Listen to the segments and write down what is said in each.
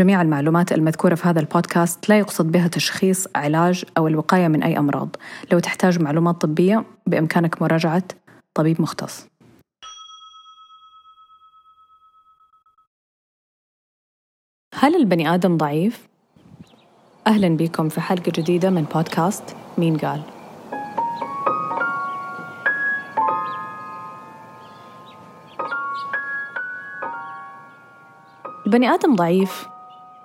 جميع المعلومات المذكورة في هذا البودكاست لا يقصد بها تشخيص علاج أو الوقاية من أي أمراض لو تحتاج معلومات طبية بإمكانك مراجعة طبيب مختص هل البني آدم ضعيف؟ أهلا بكم في حلقة جديدة من بودكاست مين قال؟ البني آدم ضعيف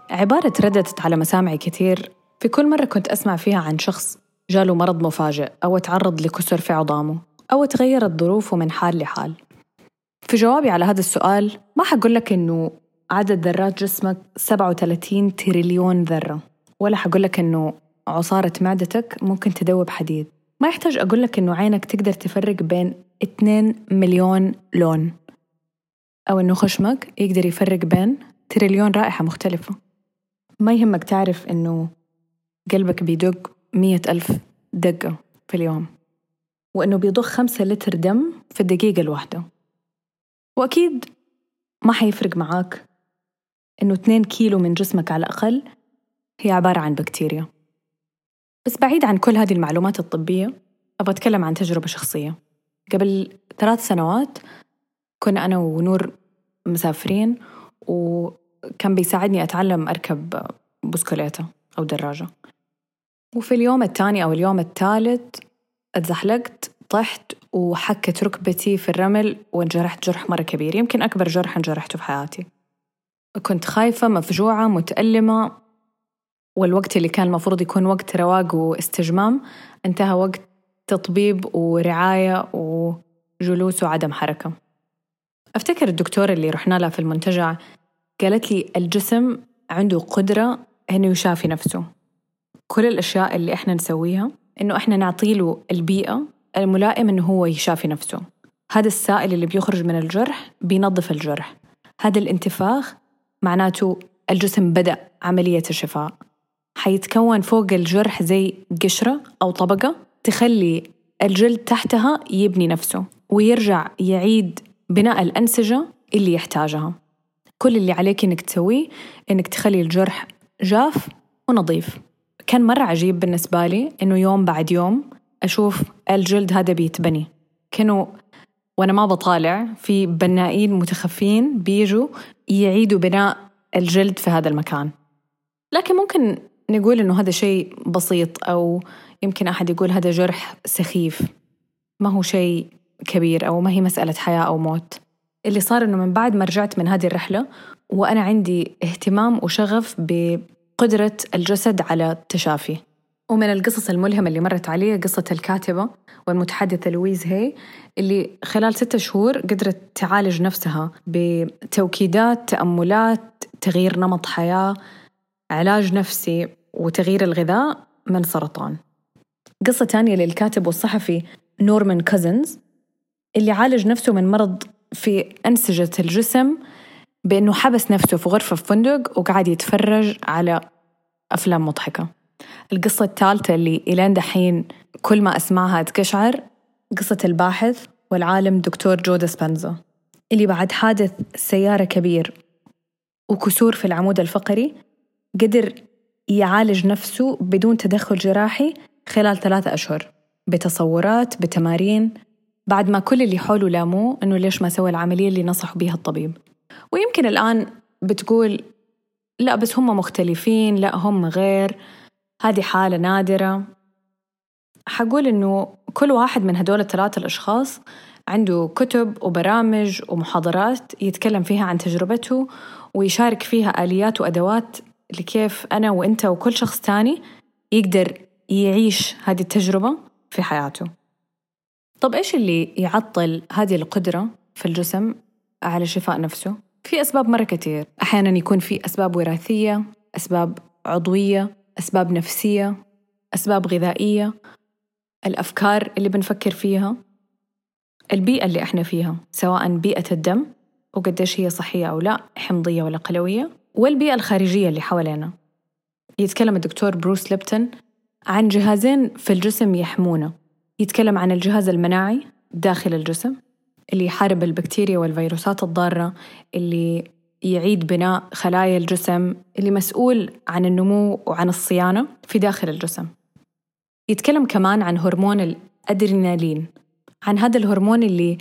عبارة ترددت على مسامعي كثير. في كل مرة كنت أسمع فيها عن شخص جاله مرض مفاجئ أو تعرض لكسر في عظامه أو تغيرت ظروفه من حال لحال. في جوابي على هذا السؤال ما حقول لك إنه عدد ذرات جسمك 37 تريليون ذرة ولا حقول لك إنه عصارة معدتك ممكن تدوب حديد. ما يحتاج أقول لك إنه عينك تقدر تفرق بين 2 مليون لون أو إنه خشمك يقدر يفرق بين تريليون رائحة مختلفة. ما يهمك تعرف إنه قلبك بيدق مية ألف دقة في اليوم وإنه بيضخ خمسة لتر دم في الدقيقة الواحدة. وأكيد ما حيفرق معاك إنه 2 كيلو من جسمك على الأقل هي عبارة عن بكتيريا. بس بعيد عن كل هذه المعلومات الطبية أبغى أتكلم عن تجربة شخصية. قبل ثلاث سنوات كنا أنا ونور مسافرين وكان بيساعدني أتعلم أركب بسكوليتة أو دراجة. وفي اليوم الثاني أو اليوم الثالث اتزحلقت طحت وحكت ركبتي في الرمل وانجرحت جرح مرة كبير. يمكن أكبر جرح انجرحته في حياتي. كنت خايفة مفجوعة متألمة والوقت اللي كان المفروض يكون وقت رواق واستجمام انتهى وقت تطبيب ورعاية وجلوس وعدم حركة. أفتكر الدكتورة اللي رحنا لها في المنتجع قالت لي الجسم عنده قدرة إنه يشافي نفسه. كل الأشياء اللي إحنا نسويها إنه إحنا نعطيله البيئة الملائمة إنه هو يشافي نفسه. هذا السائل اللي بيخرج من الجرح بينظف الجرح. هذا الانتفاخ معناته الجسم بدأ عملية الشفاء. حيتكون فوق الجرح زي قشرة أو طبقة تخلي الجلد تحتها يبني نفسه ويرجع يعيد بناء الأنسجة اللي يحتاجها. كل اللي عليك إنك تسويه إنك تخلي الجرح جاف ونظيف. كان مرة عجيب بالنسبة لي إنه يوم بعد يوم أشوف الجلد هذا بيتبني. كانوا وأنا ما بطالع في بنائين متخفين بيجوا يعيدوا بناء الجلد في هذا المكان. لكن ممكن نقول إنه هذا شيء بسيط أو يمكن أحد يقول هذا جرح سخيف. ما هو شيء كبير أو ما هي مسألة حياة أو موت. اللي صار إنه من بعد ما رجعت من هذه الرحلة وأنا عندي اهتمام وشغف بقدرة الجسد على التشافي. ومن القصص الملهمة اللي مرت علي قصة الكاتبة والمتحدثة لويز هي اللي خلال ستة شهور قدرت تعالج نفسها بتوكيدات تأملات تغيير نمط حياة علاج نفسي وتغيير الغذاء من سرطان. قصة تانية للكاتب والصحفي نورمان كازنز اللي عالج نفسه من مرض في أنسجة الجسم بأنه حبس نفسه في غرفة في فندق وقعد يتفرج على أفلام مضحكة. القصة الثالثة اللي إلين دحين كل ما أسمعها أتقشعر قصة الباحث والعالم دكتور جو ديسبنزا اللي بعد حادث سيارة كبير وكسور في العمود الفقري قدر يعالج نفسه بدون تدخل جراحي خلال ثلاثة أشهر بتصورات بتمارين. بعد ما كل اللي حوله لاموه إنه ليش ما سوى العملية اللي نصح بيها الطبيب. ويمكن الآن بتقول لا بس هم مختلفين لا هم غير هذه حالة نادرة. حقول إنه كل واحد من هدول الثلاثة الأشخاص عنده كتب وبرامج ومحاضرات يتكلم فيها عن تجربته ويشارك فيها آليات وأدوات لكيف أنا وإنت وكل شخص تاني يقدر يعيش هذه التجربة في حياته. طب إيش اللي يعطل هذه القدرة في الجسم على شفاء نفسه؟ في أسباب مرة كتير. أحيانا يكون في أسباب وراثية أسباب عضوية أسباب نفسية أسباب غذائية. الأفكار اللي بنفكر فيها البيئة اللي إحنا فيها سواء بيئة الدم وقديش هي صحية أو لا حمضية ولا قلوية والبيئة الخارجية اللي حوالينا. يتكلم الدكتور بروس ليبتون عن جهازين في الجسم يحمونا يتكلم عن الجهاز المناعي داخل الجسم اللي يحارب البكتيريا والفيروسات الضارة اللي يعيد بناء خلايا الجسم اللي مسؤول عن النمو وعن الصيانة في داخل الجسم. يتكلم كمان عن هرمون الأدرينالين عن هذا الهرمون اللي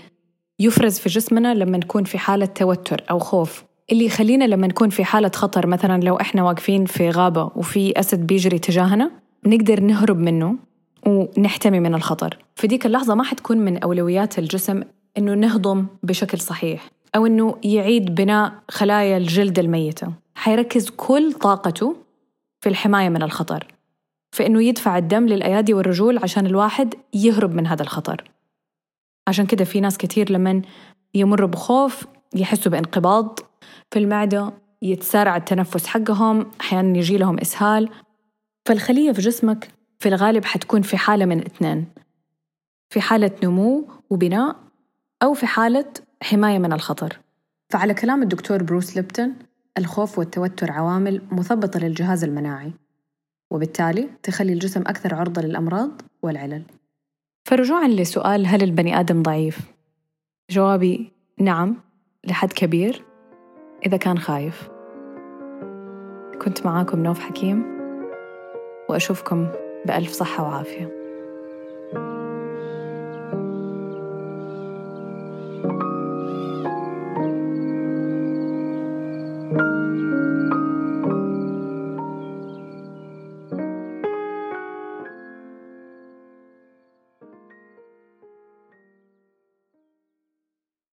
يفرز في جسمنا لما نكون في حالة توتر أو خوف اللي يخلينا لما نكون في حالة خطر مثلا لو إحنا واقفين في غابة وفي أسد بيجري تجاهنا نقدر نهرب منه ونحتمي من الخطر. في ديك اللحظة ما حتكون من أولويات الجسم إنه نهضم بشكل صحيح أو إنه يعيد بناء خلايا الجلد الميتة. حيركز كل طاقته في الحماية من الخطر في إنه يدفع الدم للأيادي والرجول عشان الواحد يهرب من هذا الخطر. عشان كده في ناس كتير لمن يمروا بخوف يحسوا بانقباض في المعدة يتسارع التنفس حقهم أحيانا يجي لهم إسهال. فالخلية في جسمك في الغالب حتكون في حالة من اثنين. في حالة نمو وبناء أو في حالة حماية من الخطر. فعلى كلام الدكتور بروس ليبتون الخوف والتوتر عوامل مثبطة للجهاز المناعي وبالتالي تخلي الجسم أكثر عرضة للأمراض والعلل. فرجوعا لسؤال هل البني آدم ضعيف؟ جوابي نعم لحد كبير إذا كان خايف. كنت معاكم نوف حكيم وأشوفكم بألف صحة وعافية.